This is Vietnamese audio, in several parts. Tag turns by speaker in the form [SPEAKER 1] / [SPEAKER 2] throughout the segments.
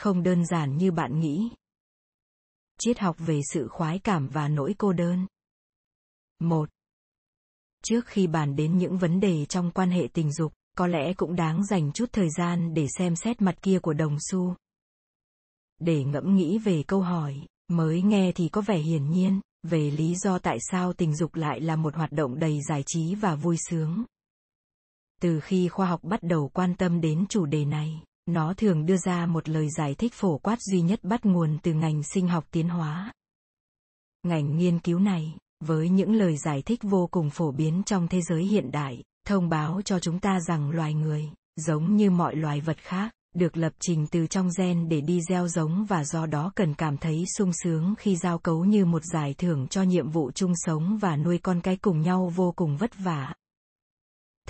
[SPEAKER 1] không đơn giản như bạn nghĩ. Triết học về sự khoái cảm và nỗi cô đơn. 1. Trước khi bàn đến những vấn đề trong quan hệ tình dục, có lẽ cũng đáng dành chút thời gian để xem xét mặt kia của đồng xu. Để ngẫm nghĩ về câu hỏi, mới nghe thì có vẻ hiển nhiên, về lý do tại sao tình dục lại là một hoạt động đầy giải trí và vui sướng. Từ khi khoa học bắt đầu quan tâm đến chủ đề này, nó thường đưa ra một lời giải thích phổ quát duy nhất bắt nguồn từ ngành sinh học tiến hóa. Ngành nghiên cứu này, với những lời giải thích vô cùng phổ biến trong thế giới hiện đại, thông báo cho chúng ta rằng loài người, giống như mọi loài vật khác, được lập trình từ trong gen để đi gieo giống và do đó cần cảm thấy sung sướng khi giao cấu như một giải thưởng cho nhiệm vụ chung sống và nuôi con cái cùng nhau vô cùng vất vả.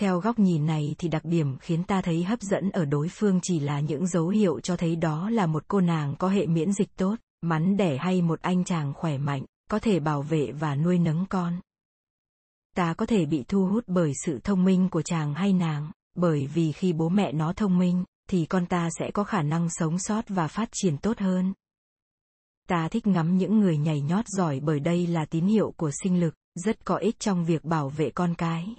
[SPEAKER 1] Theo góc nhìn này thì đặc điểm khiến ta thấy hấp dẫn ở đối phương chỉ là những dấu hiệu cho thấy đó là một cô nàng có hệ miễn dịch tốt, mắn đẻ hay một anh chàng khỏe mạnh, có thể bảo vệ và nuôi nấng con. Ta có thể bị thu hút bởi sự thông minh của chàng hay nàng, bởi vì khi bố mẹ nó thông minh, thì con ta sẽ có khả năng sống sót và phát triển tốt hơn. Ta thích ngắm những người nhảy nhót giỏi bởi đây là tín hiệu của sinh lực, rất có ích trong việc bảo vệ con cái.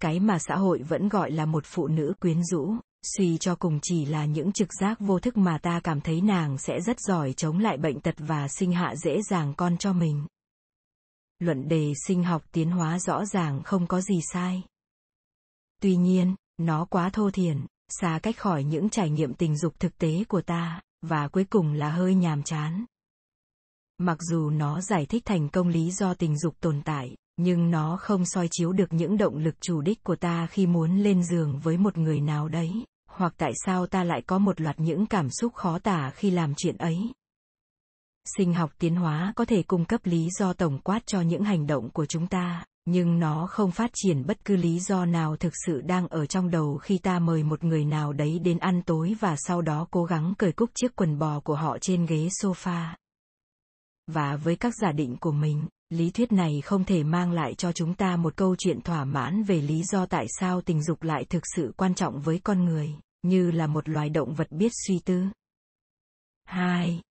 [SPEAKER 1] Cái mà xã hội vẫn gọi là một phụ nữ quyến rũ, suy cho cùng chỉ là những trực giác vô thức mà ta cảm thấy nàng sẽ rất giỏi chống lại bệnh tật và sinh hạ dễ dàng con cho mình. Luận đề sinh học tiến hóa rõ ràng không có gì sai. Tuy nhiên, nó quá thô thiển, xa cách khỏi những trải nghiệm tình dục thực tế của ta, và cuối cùng là hơi nhàm chán. Mặc dù nó giải thích thành công lý do tình dục tồn tại, nhưng nó không soi chiếu được những động lực chủ đích của ta khi muốn lên giường với một người nào đấy, hoặc tại sao ta lại có một loạt những cảm xúc khó tả khi làm chuyện ấy. Sinh học tiến hóa có thể cung cấp lý do tổng quát cho những hành động của chúng ta, nhưng nó không phát triển bất cứ lý do nào thực sự đang ở trong đầu khi ta mời một người nào đấy đến ăn tối và sau đó cố gắng cởi cúc chiếc quần bò của họ trên ghế sofa. Và với các giả định của mình, lý thuyết này không thể mang lại cho chúng ta một câu chuyện thỏa mãn về lý do tại sao tình dục lại thực sự quan trọng với con người, như là một loài động vật biết suy tư. 2.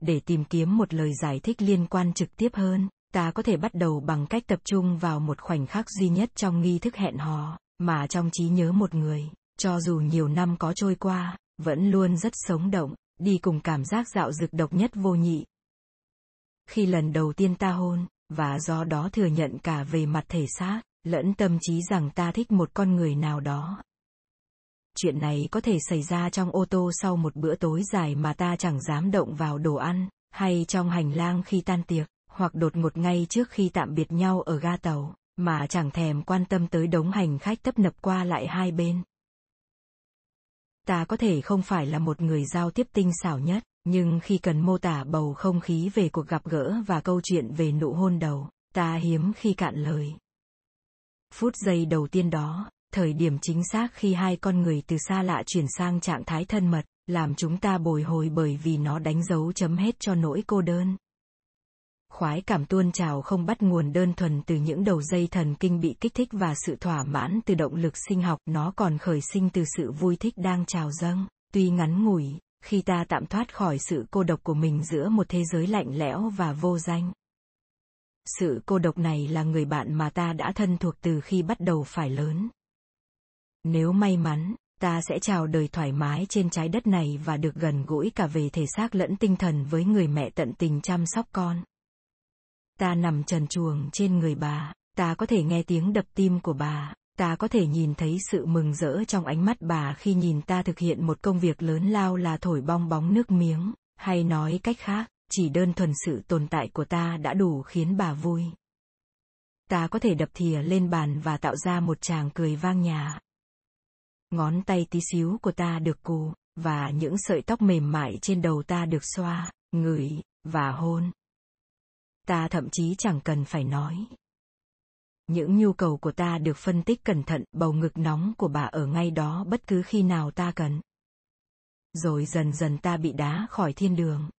[SPEAKER 1] Để tìm kiếm một lời giải thích liên quan trực tiếp hơn, ta có thể bắt đầu bằng cách tập trung vào một khoảnh khắc duy nhất trong nghi thức hẹn hò, mà trong trí nhớ một người, cho dù nhiều năm có trôi qua, vẫn luôn rất sống động, đi cùng cảm giác dạo dực độc nhất vô nhị. Khi lần đầu tiên ta hôn, và do đó thừa nhận cả về mặt thể xác, lẫn tâm trí rằng ta thích một con người nào đó. Chuyện này có thể xảy ra trong ô tô sau một bữa tối dài mà ta chẳng dám động vào đồ ăn, hay trong hành lang khi tan tiệc hoặc đột ngột ngay trước khi tạm biệt nhau ở ga tàu, mà chẳng thèm quan tâm tới đống hành khách tấp nập qua lại hai bên. Ta có thể không phải là một người giao tiếp tinh xảo nhất, nhưng khi cần mô tả bầu không khí về cuộc gặp gỡ và câu chuyện về nụ hôn đầu, ta hiếm khi cạn lời. Phút giây đầu tiên đó, thời điểm chính xác khi hai con người từ xa lạ chuyển sang trạng thái thân mật, làm chúng ta bồi hồi bởi vì nó đánh dấu chấm hết cho nỗi cô đơn khoái cảm tuôn trào không bắt nguồn đơn thuần từ những đầu dây thần kinh bị kích thích và sự thỏa mãn từ động lực sinh học nó còn khởi sinh từ sự vui thích đang trào dâng tuy ngắn ngủi khi ta tạm thoát khỏi sự cô độc của mình giữa một thế giới lạnh lẽo và vô danh. Sự cô độc này là người bạn mà ta đã thân thuộc từ khi bắt đầu phải lớn. Nếu may mắn ta sẽ chào đời thoải mái trên trái đất này và được gần gũi cả về thể xác lẫn tinh thần với người mẹ tận tình chăm sóc con. Ta nằm trần chuồng trên người bà, ta có thể nghe tiếng đập tim của bà, ta có thể nhìn thấy sự mừng rỡ trong ánh mắt bà khi nhìn ta thực hiện một công việc lớn lao là thổi bong bóng nước miếng, hay nói cách khác, chỉ đơn thuần sự tồn tại của ta đã đủ khiến bà vui. Ta có thể đập thìa lên bàn và tạo ra một tràng cười vang nhà. Ngón tay tí xíu của ta được cù, và những sợi tóc mềm mại trên đầu ta được xoa, ngửi, và hôn ta thậm chí chẳng cần phải nói. Những nhu cầu của ta được phân tích cẩn thận, bầu ngực nóng của bà ở ngay đó bất cứ khi nào ta cần. Rồi dần dần ta bị đá khỏi thiên đường.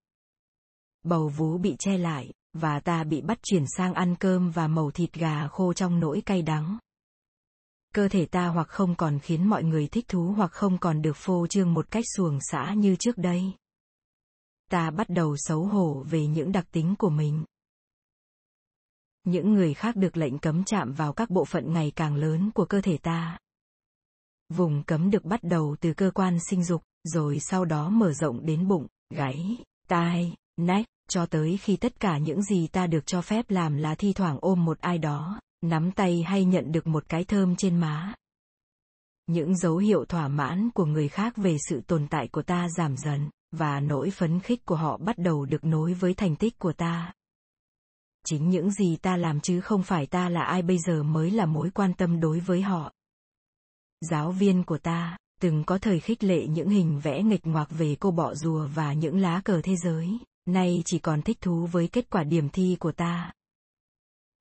[SPEAKER 1] Bầu vú bị che lại, và ta bị bắt chuyển sang ăn cơm và màu thịt gà khô trong nỗi cay đắng. cơ thể ta hoặc không còn khiến mọi người thích thú hoặc không còn được phô trương một cách xuồng xã như trước đây. Ta bắt đầu xấu hổ về những đặc tính của mình. Những người khác được lệnh cấm chạm vào các bộ phận ngày càng lớn của cơ thể ta. Vùng cấm được bắt đầu từ cơ quan sinh dục, rồi sau đó mở rộng đến bụng, gáy, tai, nách, cho tới khi tất cả những gì ta được cho phép làm là thi thoảng ôm một ai đó, nắm tay hay nhận được một cái thơm trên má. Những dấu hiệu thỏa mãn của người khác về sự tồn tại của ta giảm dần, và nỗi phấn khích của họ bắt đầu được nối với thành tích của ta. Chính những gì ta làm chứ không phải ta là ai bây giờ mới là mối quan tâm đối với họ. Giáo viên của ta, từng có thời khích lệ những hình vẽ nghịch ngoạc về cô bọ rùa và những lá cờ thế giới, nay chỉ còn thích thú với kết quả điểm thi của ta.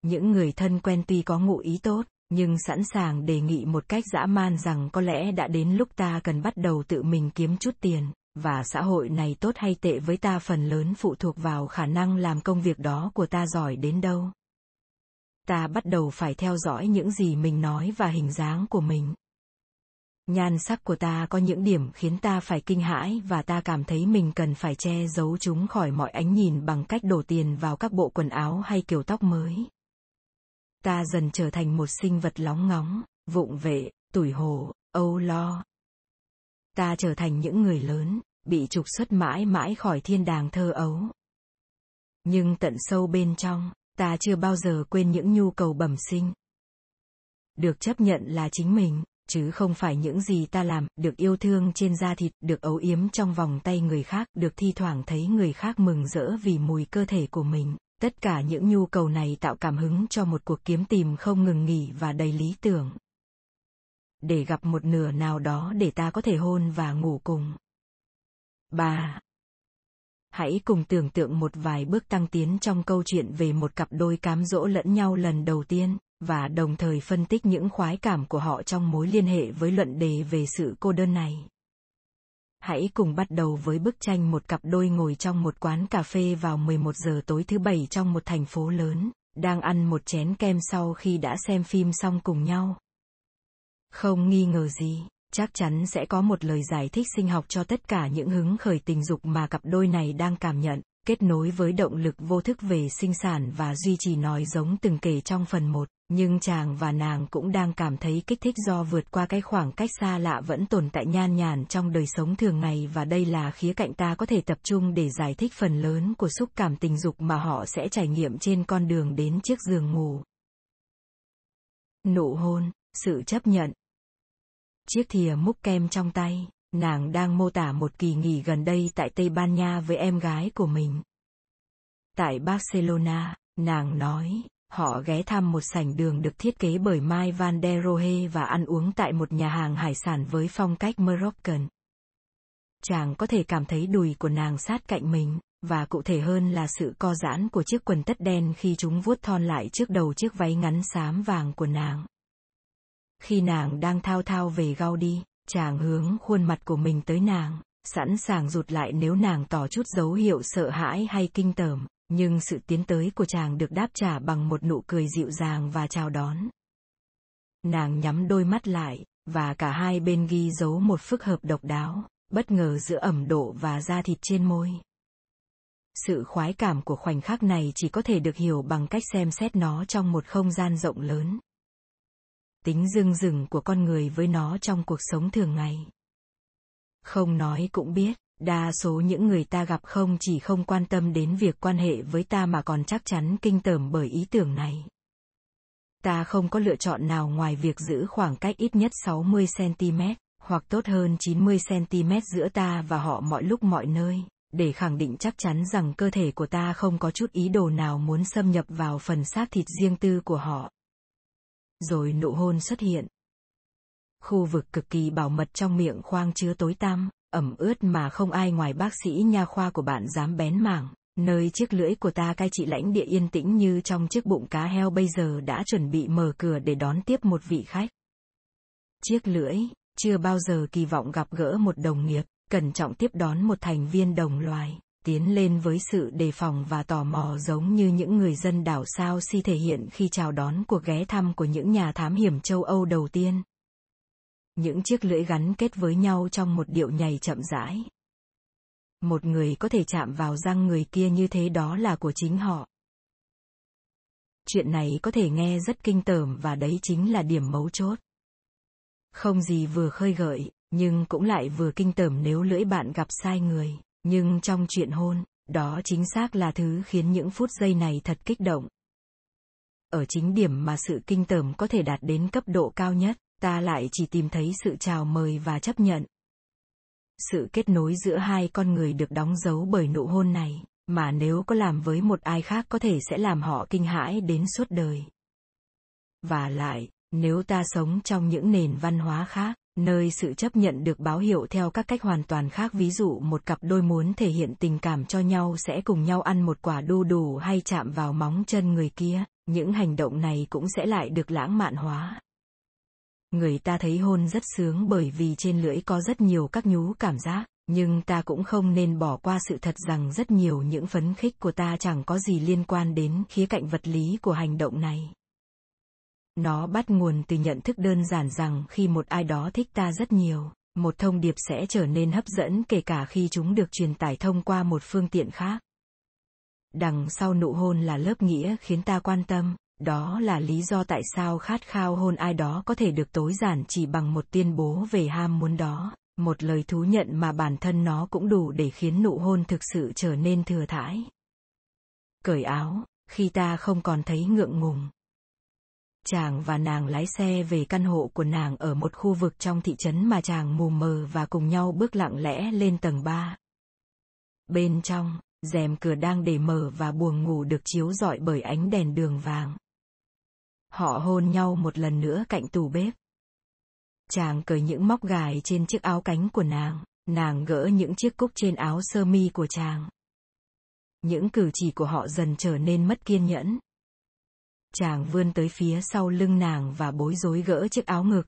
[SPEAKER 1] Những người thân quen tuy có ngụ ý tốt, nhưng sẵn sàng đề nghị một cách dã man rằng có lẽ đã đến lúc ta cần bắt đầu tự mình kiếm chút tiền, và xã hội này tốt hay tệ với ta phần lớn phụ thuộc vào khả năng làm công việc đó của ta giỏi đến đâu. Ta bắt đầu phải theo dõi những gì mình nói và hình dáng của mình. Nhan sắc của ta có những điểm khiến ta phải kinh hãi và ta cảm thấy mình cần phải che giấu chúng khỏi mọi ánh nhìn bằng cách đổ tiền vào các bộ quần áo hay kiểu tóc mới. Ta dần trở thành một sinh vật lóng ngóng, vụng vệ, tủi hổ, âu lo. Ta trở thành những người lớn, bị trục xuất mãi mãi khỏi thiên đàng thơ ấu. Nhưng tận sâu bên trong, ta chưa bao giờ quên những nhu cầu bẩm sinh. Được chấp nhận là chính mình, chứ không phải những gì ta làm, được yêu thương trên da thịt, được ấu yếm trong vòng tay người khác, được thi thoảng thấy người khác mừng rỡ vì mùi cơ thể của mình. Tất cả những nhu cầu này tạo cảm hứng cho một cuộc kiếm tìm không ngừng nghỉ và đầy lý tưởng. Để gặp một nửa nào đó để ta có thể hôn và ngủ cùng. 3. Hãy cùng tưởng tượng một vài bước tăng tiến trong câu chuyện về một cặp đôi cám dỗ lẫn nhau lần đầu tiên, và đồng thời phân tích những khoái cảm của họ trong mối liên hệ với luận đề về sự cô đơn này. Hãy cùng bắt đầu với bức tranh một cặp đôi ngồi trong một quán cà phê vào 11 giờ tối thứ bảy trong một thành phố lớn, đang ăn một chén kem sau khi đã xem phim xong cùng nhau. Không nghi ngờ gì, chắc chắn sẽ có một lời giải thích sinh học cho tất cả những hứng khởi tình dục mà cặp đôi này đang cảm nhận, kết nối với động lực vô thức về sinh sản và duy trì nói giống từng kể trong phần 1 nhưng chàng và nàng cũng đang cảm thấy kích thích do vượt qua cái khoảng cách xa lạ vẫn tồn tại nhan nhản trong đời sống thường ngày và đây là khía cạnh ta có thể tập trung để giải thích phần lớn của xúc cảm tình dục mà họ sẽ trải nghiệm trên con đường đến chiếc giường ngủ. Nụ hôn, sự chấp nhận. Chiếc thìa múc kem trong tay, nàng đang mô tả một kỳ nghỉ gần đây tại Tây Ban Nha với em gái của mình. Tại Barcelona, nàng nói, Họ ghé thăm một sảnh đường được thiết kế bởi Mai Van der Rohe và ăn uống tại một nhà hàng hải sản với phong cách Moroccan. Chàng có thể cảm thấy đùi của nàng sát cạnh mình, và cụ thể hơn là sự co giãn của chiếc quần tất đen khi chúng vuốt thon lại trước đầu chiếc váy ngắn xám vàng của nàng. Khi nàng đang thao thao về Gaudi, chàng hướng khuôn mặt của mình tới nàng, sẵn sàng rụt lại nếu nàng tỏ chút dấu hiệu sợ hãi hay kinh tởm nhưng sự tiến tới của chàng được đáp trả bằng một nụ cười dịu dàng và chào đón. Nàng nhắm đôi mắt lại, và cả hai bên ghi dấu một phức hợp độc đáo, bất ngờ giữa ẩm độ và da thịt trên môi. Sự khoái cảm của khoảnh khắc này chỉ có thể được hiểu bằng cách xem xét nó trong một không gian rộng lớn. Tính dưng dừng của con người với nó trong cuộc sống thường ngày. Không nói cũng biết, Đa số những người ta gặp không chỉ không quan tâm đến việc quan hệ với ta mà còn chắc chắn kinh tởm bởi ý tưởng này. Ta không có lựa chọn nào ngoài việc giữ khoảng cách ít nhất 60cm, hoặc tốt hơn 90cm giữa ta và họ mọi lúc mọi nơi, để khẳng định chắc chắn rằng cơ thể của ta không có chút ý đồ nào muốn xâm nhập vào phần xác thịt riêng tư của họ. Rồi nụ hôn xuất hiện. Khu vực cực kỳ bảo mật trong miệng khoang chứa tối tăm, ẩm ướt mà không ai ngoài bác sĩ nha khoa của bạn dám bén mảng, nơi chiếc lưỡi của ta cai trị lãnh địa yên tĩnh như trong chiếc bụng cá heo bây giờ đã chuẩn bị mở cửa để đón tiếp một vị khách. Chiếc lưỡi, chưa bao giờ kỳ vọng gặp gỡ một đồng nghiệp, cẩn trọng tiếp đón một thành viên đồng loài, tiến lên với sự đề phòng và tò mò giống như những người dân đảo sao si thể hiện khi chào đón cuộc ghé thăm của những nhà thám hiểm châu Âu đầu tiên. Những chiếc lưỡi gắn kết với nhau trong một điệu nhảy chậm rãi. Một người có thể chạm vào răng người kia như thế đó là của chính họ. Chuyện này có thể nghe rất kinh tởm và đấy chính là điểm mấu chốt. Không gì vừa khơi gợi, nhưng cũng lại vừa kinh tởm nếu lưỡi bạn gặp sai người. Nhưng trong chuyện hôn, đó chính xác là thứ khiến những phút giây này thật kích động. Ở chính điểm mà sự kinh tởm có thể đạt đến cấp độ cao nhất, ta lại chỉ tìm thấy sự chào mời và chấp nhận. Sự kết nối giữa hai con người được đóng dấu bởi nụ hôn này, mà nếu có làm với một ai khác có thể sẽ làm họ kinh hãi đến suốt đời. Và lại, nếu ta sống trong những nền văn hóa khác, nơi sự chấp nhận được báo hiệu theo các cách hoàn toàn khác, ví dụ một cặp đôi muốn thể hiện tình cảm cho nhau sẽ cùng nhau ăn một quả đu đủ hay chạm vào móng chân người kia, những hành động này cũng sẽ lại được lãng mạn hóa. Người ta thấy hôn rất sướng bởi vì trên lưỡi có rất nhiều các nhú cảm giác, nhưng ta cũng không nên bỏ qua sự thật rằng rất nhiều những phấn khích của ta chẳng có gì liên quan đến khía cạnh vật lý của hành động này nó bắt nguồn từ nhận thức đơn giản rằng khi một ai đó thích ta rất nhiều, một thông điệp sẽ trở nên hấp dẫn kể cả khi chúng được truyền tải thông qua một phương tiện khác. Đằng sau nụ hôn là lớp nghĩa khiến ta quan tâm, đó là lý do tại sao khát khao hôn ai đó có thể được tối giản chỉ bằng một tuyên bố về ham muốn đó, một lời thú nhận mà bản thân nó cũng đủ để khiến nụ hôn thực sự trở nên thừa thãi. Cởi áo, khi ta không còn thấy ngượng ngùng, chàng và nàng lái xe về căn hộ của nàng ở một khu vực trong thị trấn mà chàng mù mờ và cùng nhau bước lặng lẽ lên tầng 3. Bên trong, rèm cửa đang để mở và buồng ngủ được chiếu rọi bởi ánh đèn đường vàng. Họ hôn nhau một lần nữa cạnh tủ bếp. Chàng cởi những móc gài trên chiếc áo cánh của nàng, nàng gỡ những chiếc cúc trên áo sơ mi của chàng. Những cử chỉ của họ dần trở nên mất kiên nhẫn, chàng vươn tới phía sau lưng nàng và bối rối gỡ chiếc áo ngực.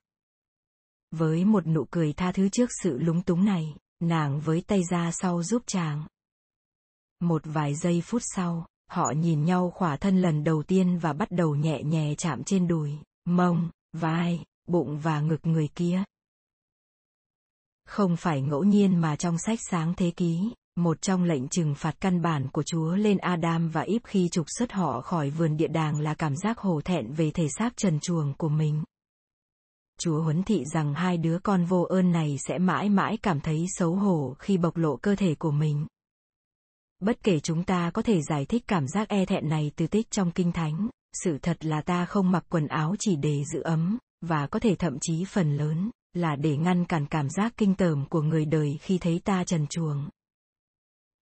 [SPEAKER 1] Với một nụ cười tha thứ trước sự lúng túng này, nàng với tay ra sau giúp chàng. Một vài giây phút sau, họ nhìn nhau khỏa thân lần đầu tiên và bắt đầu nhẹ nhẹ chạm trên đùi, mông, vai, bụng và ngực người kia. Không phải ngẫu nhiên mà trong sách sáng thế ký, một trong lệnh trừng phạt căn bản của Chúa lên Adam và Íp khi trục xuất họ khỏi vườn địa đàng là cảm giác hổ thẹn về thể xác trần truồng của mình. Chúa huấn thị rằng hai đứa con vô ơn này sẽ mãi mãi cảm thấy xấu hổ khi bộc lộ cơ thể của mình. Bất kể chúng ta có thể giải thích cảm giác e thẹn này từ tích trong kinh thánh, sự thật là ta không mặc quần áo chỉ để giữ ấm, và có thể thậm chí phần lớn, là để ngăn cản cảm giác kinh tởm của người đời khi thấy ta trần truồng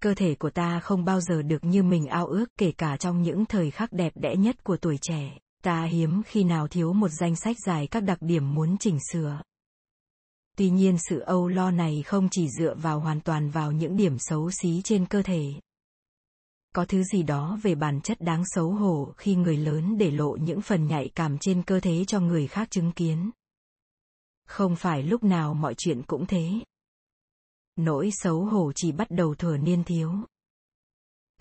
[SPEAKER 1] cơ thể của ta không bao giờ được như mình ao ước, kể cả trong những thời khắc đẹp đẽ nhất của tuổi trẻ. Ta hiếm khi nào thiếu một danh sách dài các đặc điểm muốn chỉnh sửa. Tuy nhiên sự âu lo này không chỉ dựa vào hoàn toàn vào những điểm xấu xí trên cơ thể. Có thứ gì đó về bản chất đáng xấu hổ khi người lớn để lộ những phần nhạy cảm trên cơ thể cho người khác chứng kiến? Không phải lúc nào mọi chuyện cũng thế nỗi xấu hổ chỉ bắt đầu thừa niên thiếu.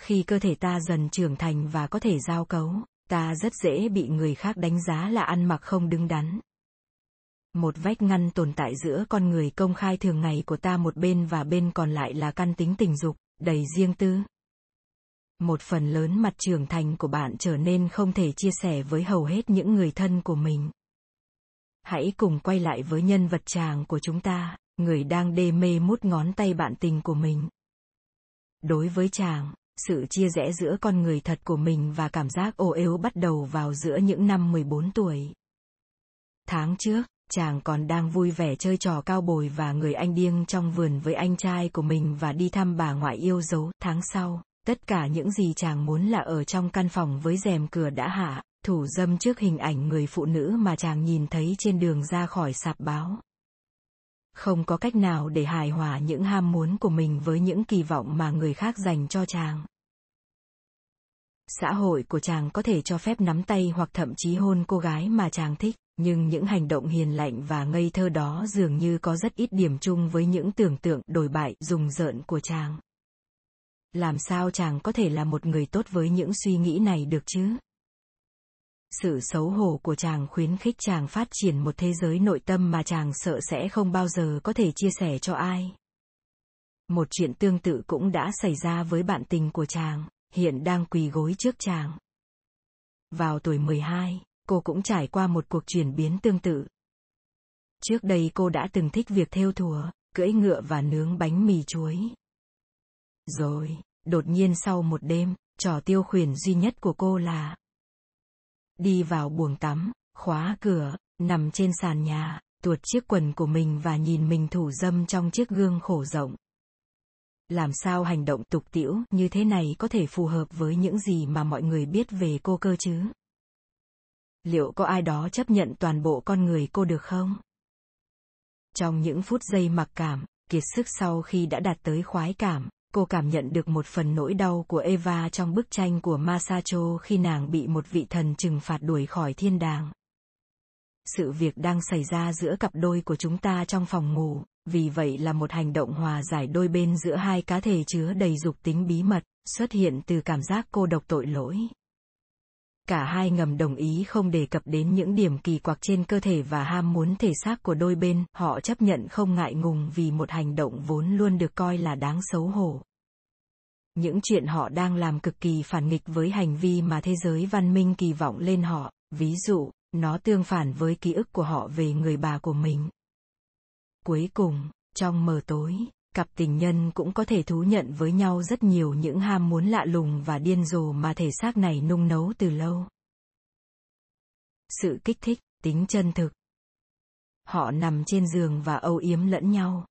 [SPEAKER 1] Khi cơ thể ta dần trưởng thành và có thể giao cấu, ta rất dễ bị người khác đánh giá là ăn mặc không đứng đắn. Một vách ngăn tồn tại giữa con người công khai thường ngày của ta một bên và bên còn lại là căn tính tình dục, đầy riêng tư. Một phần lớn mặt trưởng thành của bạn trở nên không thể chia sẻ với hầu hết những người thân của mình. Hãy cùng quay lại với nhân vật chàng của chúng ta người đang đê mê mút ngón tay bạn tình của mình. Đối với chàng, sự chia rẽ giữa con người thật của mình và cảm giác ô yếu bắt đầu vào giữa những năm 14 tuổi. Tháng trước, chàng còn đang vui vẻ chơi trò cao bồi và người anh điêng trong vườn với anh trai của mình và đi thăm bà ngoại yêu dấu. Tháng sau, tất cả những gì chàng muốn là ở trong căn phòng với rèm cửa đã hạ, thủ dâm trước hình ảnh người phụ nữ mà chàng nhìn thấy trên đường ra khỏi sạp báo không có cách nào để hài hòa những ham muốn của mình với những kỳ vọng mà người khác dành cho chàng xã hội của chàng có thể cho phép nắm tay hoặc thậm chí hôn cô gái mà chàng thích, nhưng những hành động hiền lành và ngây thơ đó dường như có rất ít điểm chung với những tưởng tượng đổi bại dùng rợn của chàng Làm sao chàng có thể là một người tốt với những suy nghĩ này được chứ? Sự xấu hổ của chàng khuyến khích chàng phát triển một thế giới nội tâm mà chàng sợ sẽ không bao giờ có thể chia sẻ cho ai. Một chuyện tương tự cũng đã xảy ra với bạn tình của chàng, hiện đang quỳ gối trước chàng. Vào tuổi 12, cô cũng trải qua một cuộc chuyển biến tương tự. Trước đây cô đã từng thích việc thêu thùa, cưỡi ngựa và nướng bánh mì chuối. Rồi, đột nhiên sau một đêm, trò tiêu khuyển duy nhất của cô là đi vào buồng tắm, khóa cửa, nằm trên sàn nhà, tuột chiếc quần của mình và nhìn mình thủ dâm trong chiếc gương khổ rộng. Làm sao hành động tục tiễu như thế này có thể phù hợp với những gì mà mọi người biết về cô cơ chứ? Liệu có ai đó chấp nhận toàn bộ con người cô được không? Trong những phút giây mặc cảm, kiệt sức sau khi đã đạt tới khoái cảm, cô cảm nhận được một phần nỗi đau của Eva trong bức tranh của Masacho khi nàng bị một vị thần trừng phạt đuổi khỏi thiên đàng. Sự việc đang xảy ra giữa cặp đôi của chúng ta trong phòng ngủ, vì vậy là một hành động hòa giải đôi bên giữa hai cá thể chứa đầy dục tính bí mật, xuất hiện từ cảm giác cô độc tội lỗi. Cả hai ngầm đồng ý không đề cập đến những điểm kỳ quặc trên cơ thể và ham muốn thể xác của đôi bên, họ chấp nhận không ngại ngùng vì một hành động vốn luôn được coi là đáng xấu hổ. Những chuyện họ đang làm cực kỳ phản nghịch với hành vi mà thế giới văn minh kỳ vọng lên họ, ví dụ, nó tương phản với ký ức của họ về người bà của mình. Cuối cùng, trong mờ tối, cặp tình nhân cũng có thể thú nhận với nhau rất nhiều những ham muốn lạ lùng và điên rồ mà thể xác này nung nấu từ lâu. Sự kích thích, tính chân thực. Họ nằm trên giường và âu yếm lẫn nhau.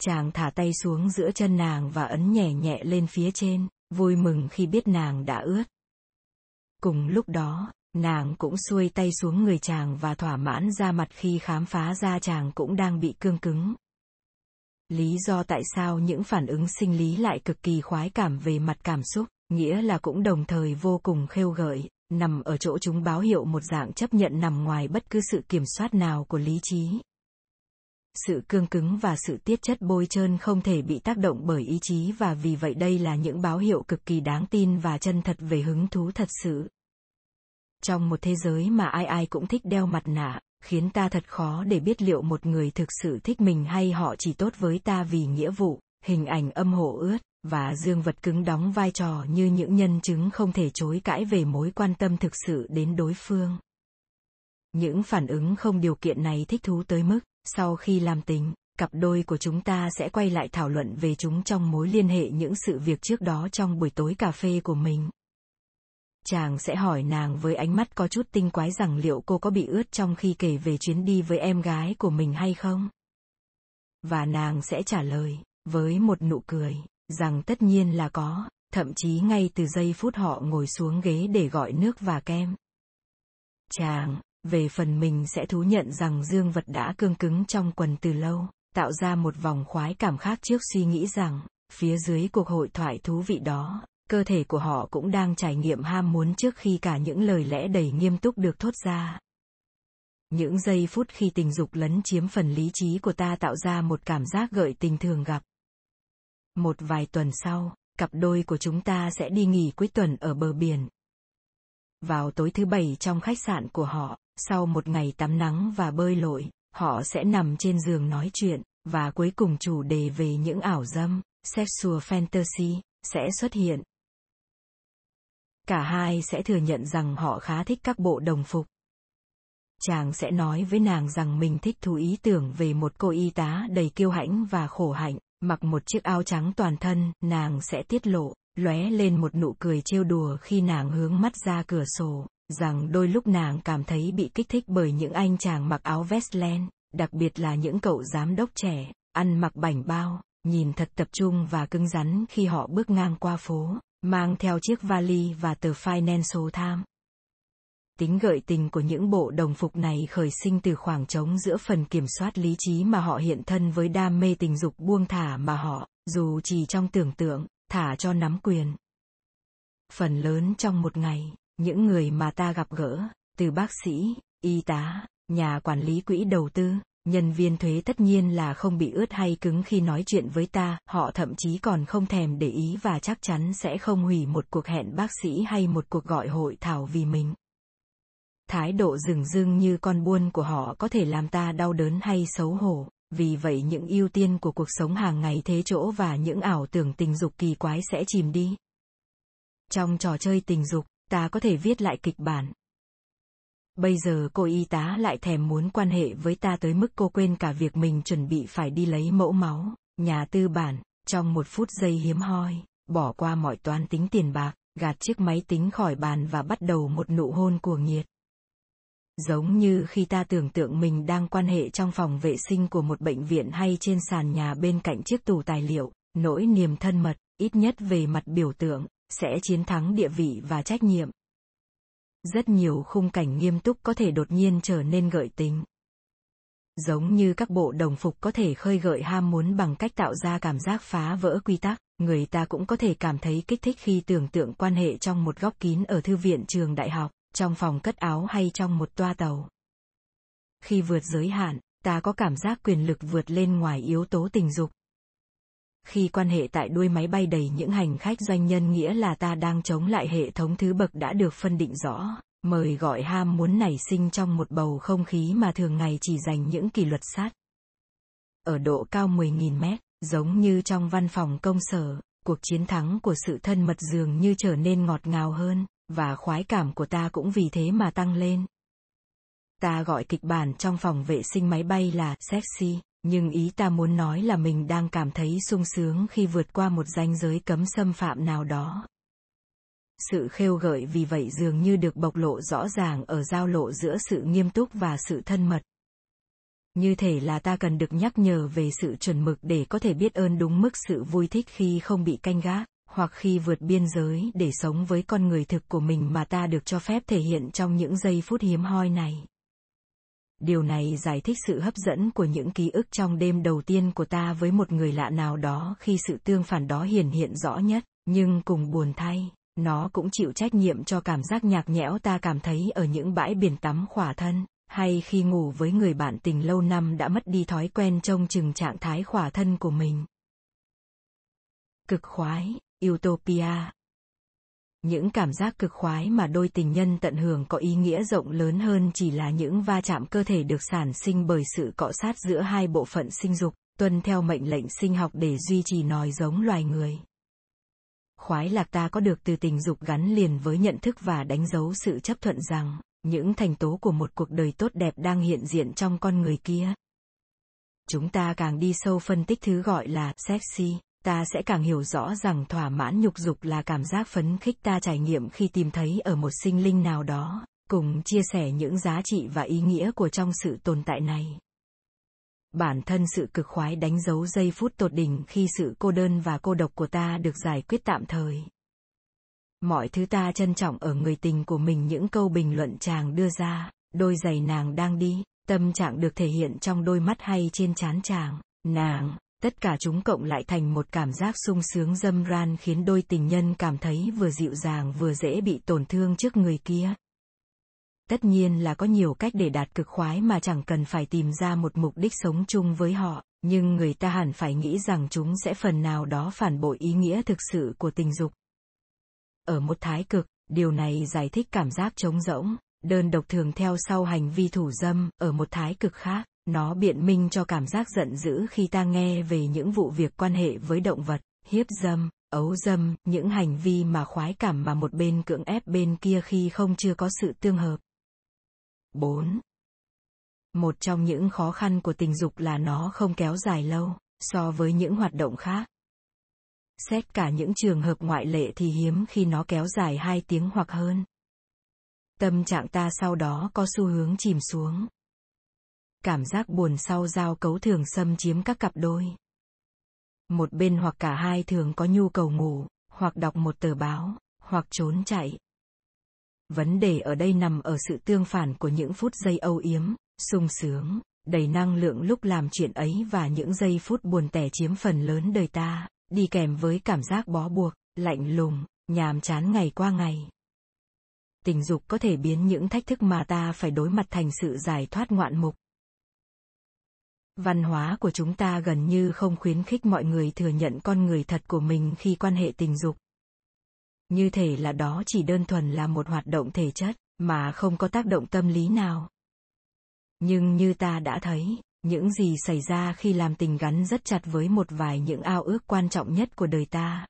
[SPEAKER 1] Chàng thả tay xuống giữa chân nàng và ấn nhẹ nhẹ lên phía trên, vui mừng khi biết nàng đã ướt. Cùng lúc đó, nàng cũng xuôi tay xuống người chàng và thỏa mãn ra mặt khi khám phá ra chàng cũng đang bị cương cứng, lý do tại sao những phản ứng sinh lý lại cực kỳ khoái cảm về mặt cảm xúc, nghĩa là cũng đồng thời vô cùng khêu gợi, nằm ở chỗ chúng báo hiệu một dạng chấp nhận nằm ngoài bất cứ sự kiểm soát nào của lý trí. Sự cương cứng và sự tiết chất bôi trơn không thể bị tác động bởi ý chí và vì vậy đây là những báo hiệu cực kỳ đáng tin và chân thật về hứng thú thật sự. Trong một thế giới mà ai ai cũng thích đeo mặt nạ khiến ta thật khó để biết liệu một người thực sự thích mình hay họ chỉ tốt với ta vì nghĩa vụ, hình ảnh âm hộ ướt, và dương vật cứng đóng vai trò như những nhân chứng không thể chối cãi về mối quan tâm thực sự đến đối phương. Những phản ứng không điều kiện này thích thú tới mức, sau khi làm tình, cặp đôi của chúng ta sẽ quay lại thảo luận về chúng trong mối liên hệ những sự việc trước đó trong buổi tối cà phê của mình chàng sẽ hỏi nàng với ánh mắt có chút tinh quái rằng liệu cô có bị ướt trong khi kể về chuyến đi với em gái của mình hay không? Và nàng sẽ trả lời với một nụ cười rằng tất nhiên là có, thậm chí ngay từ giây phút họ ngồi xuống ghế để gọi nước và kem. Chàng, về phần mình sẽ thú nhận rằng dương vật đã cương cứng trong quần từ lâu, tạo ra một vòng khoái cảm khác trước suy nghĩ rằng, phía dưới cuộc hội thoại thú vị đó cơ thể của họ cũng đang trải nghiệm ham muốn trước khi cả những lời lẽ đầy nghiêm túc được thốt ra. Những giây phút khi tình dục lấn chiếm phần lý trí của ta tạo ra một cảm giác gợi tình thường gặp. Một vài tuần sau, cặp đôi của chúng ta sẽ đi nghỉ cuối tuần ở bờ biển. Vào tối thứ bảy trong khách sạn của họ, sau một ngày tắm nắng và bơi lội, họ sẽ nằm trên giường nói chuyện, và cuối cùng chủ đề về những ảo dâm, sexual fantasy, sẽ xuất hiện cả hai sẽ thừa nhận rằng họ khá thích các bộ đồng phục. Chàng sẽ nói với nàng rằng mình thích thú ý tưởng về một cô y tá đầy kiêu hãnh và khổ hạnh, mặc một chiếc áo trắng toàn thân, nàng sẽ tiết lộ, lóe lên một nụ cười trêu đùa khi nàng hướng mắt ra cửa sổ, rằng đôi lúc nàng cảm thấy bị kích thích bởi những anh chàng mặc áo vest len, đặc biệt là những cậu giám đốc trẻ, ăn mặc bảnh bao, nhìn thật tập trung và cứng rắn khi họ bước ngang qua phố mang theo chiếc vali và tờ Financial Times. Tính gợi tình của những bộ đồng phục này khởi sinh từ khoảng trống giữa phần kiểm soát lý trí mà họ hiện thân với đam mê tình dục buông thả mà họ, dù chỉ trong tưởng tượng, thả cho nắm quyền. Phần lớn trong một ngày, những người mà ta gặp gỡ, từ bác sĩ, y tá, nhà quản lý quỹ đầu tư, nhân viên thuế tất nhiên là không bị ướt hay cứng khi nói chuyện với ta, họ thậm chí còn không thèm để ý và chắc chắn sẽ không hủy một cuộc hẹn bác sĩ hay một cuộc gọi hội thảo vì mình. Thái độ rừng rưng như con buôn của họ có thể làm ta đau đớn hay xấu hổ, vì vậy những ưu tiên của cuộc sống hàng ngày thế chỗ và những ảo tưởng tình dục kỳ quái sẽ chìm đi. Trong trò chơi tình dục, ta có thể viết lại kịch bản, Bây giờ cô y tá lại thèm muốn quan hệ với ta tới mức cô quên cả việc mình chuẩn bị phải đi lấy mẫu máu, nhà tư bản, trong một phút giây hiếm hoi, bỏ qua mọi toán tính tiền bạc, gạt chiếc máy tính khỏi bàn và bắt đầu một nụ hôn cuồng nhiệt. Giống như khi ta tưởng tượng mình đang quan hệ trong phòng vệ sinh của một bệnh viện hay trên sàn nhà bên cạnh chiếc tủ tài liệu, nỗi niềm thân mật, ít nhất về mặt biểu tượng, sẽ chiến thắng địa vị và trách nhiệm rất nhiều khung cảnh nghiêm túc có thể đột nhiên trở nên gợi tính. Giống như các bộ đồng phục có thể khơi gợi ham muốn bằng cách tạo ra cảm giác phá vỡ quy tắc, người ta cũng có thể cảm thấy kích thích khi tưởng tượng quan hệ trong một góc kín ở thư viện trường đại học, trong phòng cất áo hay trong một toa tàu. Khi vượt giới hạn, ta có cảm giác quyền lực vượt lên ngoài yếu tố tình dục. Khi quan hệ tại đuôi máy bay đầy những hành khách doanh nhân nghĩa là ta đang chống lại hệ thống thứ bậc đã được phân định rõ, mời gọi ham muốn nảy sinh trong một bầu không khí mà thường ngày chỉ dành những kỷ luật sát. Ở độ cao 10.000 mét, giống như trong văn phòng công sở, cuộc chiến thắng của sự thân mật dường như trở nên ngọt ngào hơn, và khoái cảm của ta cũng vì thế mà tăng lên. Ta gọi kịch bản trong phòng vệ sinh máy bay là sexy, nhưng ý ta muốn nói là mình đang cảm thấy sung sướng khi vượt qua một ranh giới cấm xâm phạm nào đó. Sự khêu gợi vì vậy dường như được bộc lộ rõ ràng ở giao lộ giữa sự nghiêm túc và sự thân mật. Như thể là ta cần được nhắc nhở về sự chuẩn mực để có thể biết ơn đúng mức sự vui thích khi không bị canh gác, hoặc khi vượt biên giới để sống với con người thực của mình mà ta được cho phép thể hiện trong những giây phút hiếm hoi này điều này giải thích sự hấp dẫn của những ký ức trong đêm đầu tiên của ta với một người lạ nào đó khi sự tương phản đó hiển hiện rõ nhất. Nhưng cùng buồn thay, nó cũng chịu trách nhiệm cho cảm giác nhạc nhẽo ta cảm thấy ở những bãi biển tắm khỏa thân, hay khi ngủ với người bạn tình lâu năm đã mất đi thói quen trông chừng trạng thái khỏa thân của mình. Cực khoái, utopia những cảm giác cực khoái mà đôi tình nhân tận hưởng có ý nghĩa rộng lớn hơn chỉ là những va chạm cơ thể được sản sinh bởi sự cọ sát giữa hai bộ phận sinh dục, tuân theo mệnh lệnh sinh học để duy trì nòi giống loài người. Khoái lạc ta có được từ tình dục gắn liền với nhận thức và đánh dấu sự chấp thuận rằng, những thành tố của một cuộc đời tốt đẹp đang hiện diện trong con người kia. Chúng ta càng đi sâu phân tích thứ gọi là sexy, ta sẽ càng hiểu rõ rằng thỏa mãn nhục dục là cảm giác phấn khích ta trải nghiệm khi tìm thấy ở một sinh linh nào đó, cùng chia sẻ những giá trị và ý nghĩa của trong sự tồn tại này. Bản thân sự cực khoái đánh dấu giây phút tột đỉnh khi sự cô đơn và cô độc của ta được giải quyết tạm thời. Mọi thứ ta trân trọng ở người tình của mình những câu bình luận chàng đưa ra, đôi giày nàng đang đi, tâm trạng được thể hiện trong đôi mắt hay trên trán chàng, nàng, tất cả chúng cộng lại thành một cảm giác sung sướng dâm ran khiến đôi tình nhân cảm thấy vừa dịu dàng vừa dễ bị tổn thương trước người kia. Tất nhiên là có nhiều cách để đạt cực khoái mà chẳng cần phải tìm ra một mục đích sống chung với họ, nhưng người ta hẳn phải nghĩ rằng chúng sẽ phần nào đó phản bội ý nghĩa thực sự của tình dục. Ở một thái cực, điều này giải thích cảm giác trống rỗng, đơn độc thường theo sau hành vi thủ dâm, ở một thái cực khác nó biện minh cho cảm giác giận dữ khi ta nghe về những vụ việc quan hệ với động vật, hiếp dâm, ấu dâm, những hành vi mà khoái cảm mà một bên cưỡng ép bên kia khi không chưa có sự tương hợp. 4. Một trong những khó khăn của tình dục là nó không kéo dài lâu, so với những hoạt động khác. Xét cả những trường hợp ngoại lệ thì hiếm khi nó kéo dài 2 tiếng hoặc hơn. Tâm trạng ta sau đó có xu hướng chìm xuống, cảm giác buồn sau giao cấu thường xâm chiếm các cặp đôi. Một bên hoặc cả hai thường có nhu cầu ngủ, hoặc đọc một tờ báo, hoặc trốn chạy. Vấn đề ở đây nằm ở sự tương phản của những phút giây âu yếm, sung sướng, đầy năng lượng lúc làm chuyện ấy và những giây phút buồn tẻ chiếm phần lớn đời ta, đi kèm với cảm giác bó buộc, lạnh lùng, nhàm chán ngày qua ngày. Tình dục có thể biến những thách thức mà ta phải đối mặt thành sự giải thoát ngoạn mục văn hóa của chúng ta gần như không khuyến khích mọi người thừa nhận con người thật của mình khi quan hệ tình dục. Như thể là đó chỉ đơn thuần là một hoạt động thể chất mà không có tác động tâm lý nào. Nhưng như ta đã thấy, những gì xảy ra khi làm tình gắn rất chặt với một vài những ao ước quan trọng nhất của đời ta.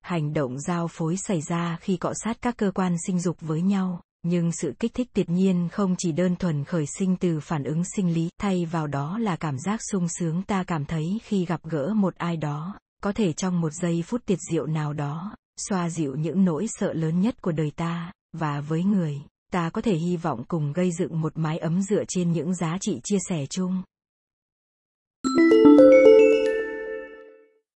[SPEAKER 1] Hành động giao phối xảy ra khi cọ sát các cơ quan sinh dục với nhau nhưng sự kích thích tuyệt nhiên không chỉ đơn thuần khởi sinh từ phản ứng sinh lý, thay vào đó là cảm giác sung sướng ta cảm thấy khi gặp gỡ một ai đó, có thể trong một giây phút tiệt diệu nào đó, xoa dịu những nỗi sợ lớn nhất của đời ta, và với người, ta có thể hy vọng cùng gây dựng một mái ấm dựa trên những giá trị chia sẻ chung.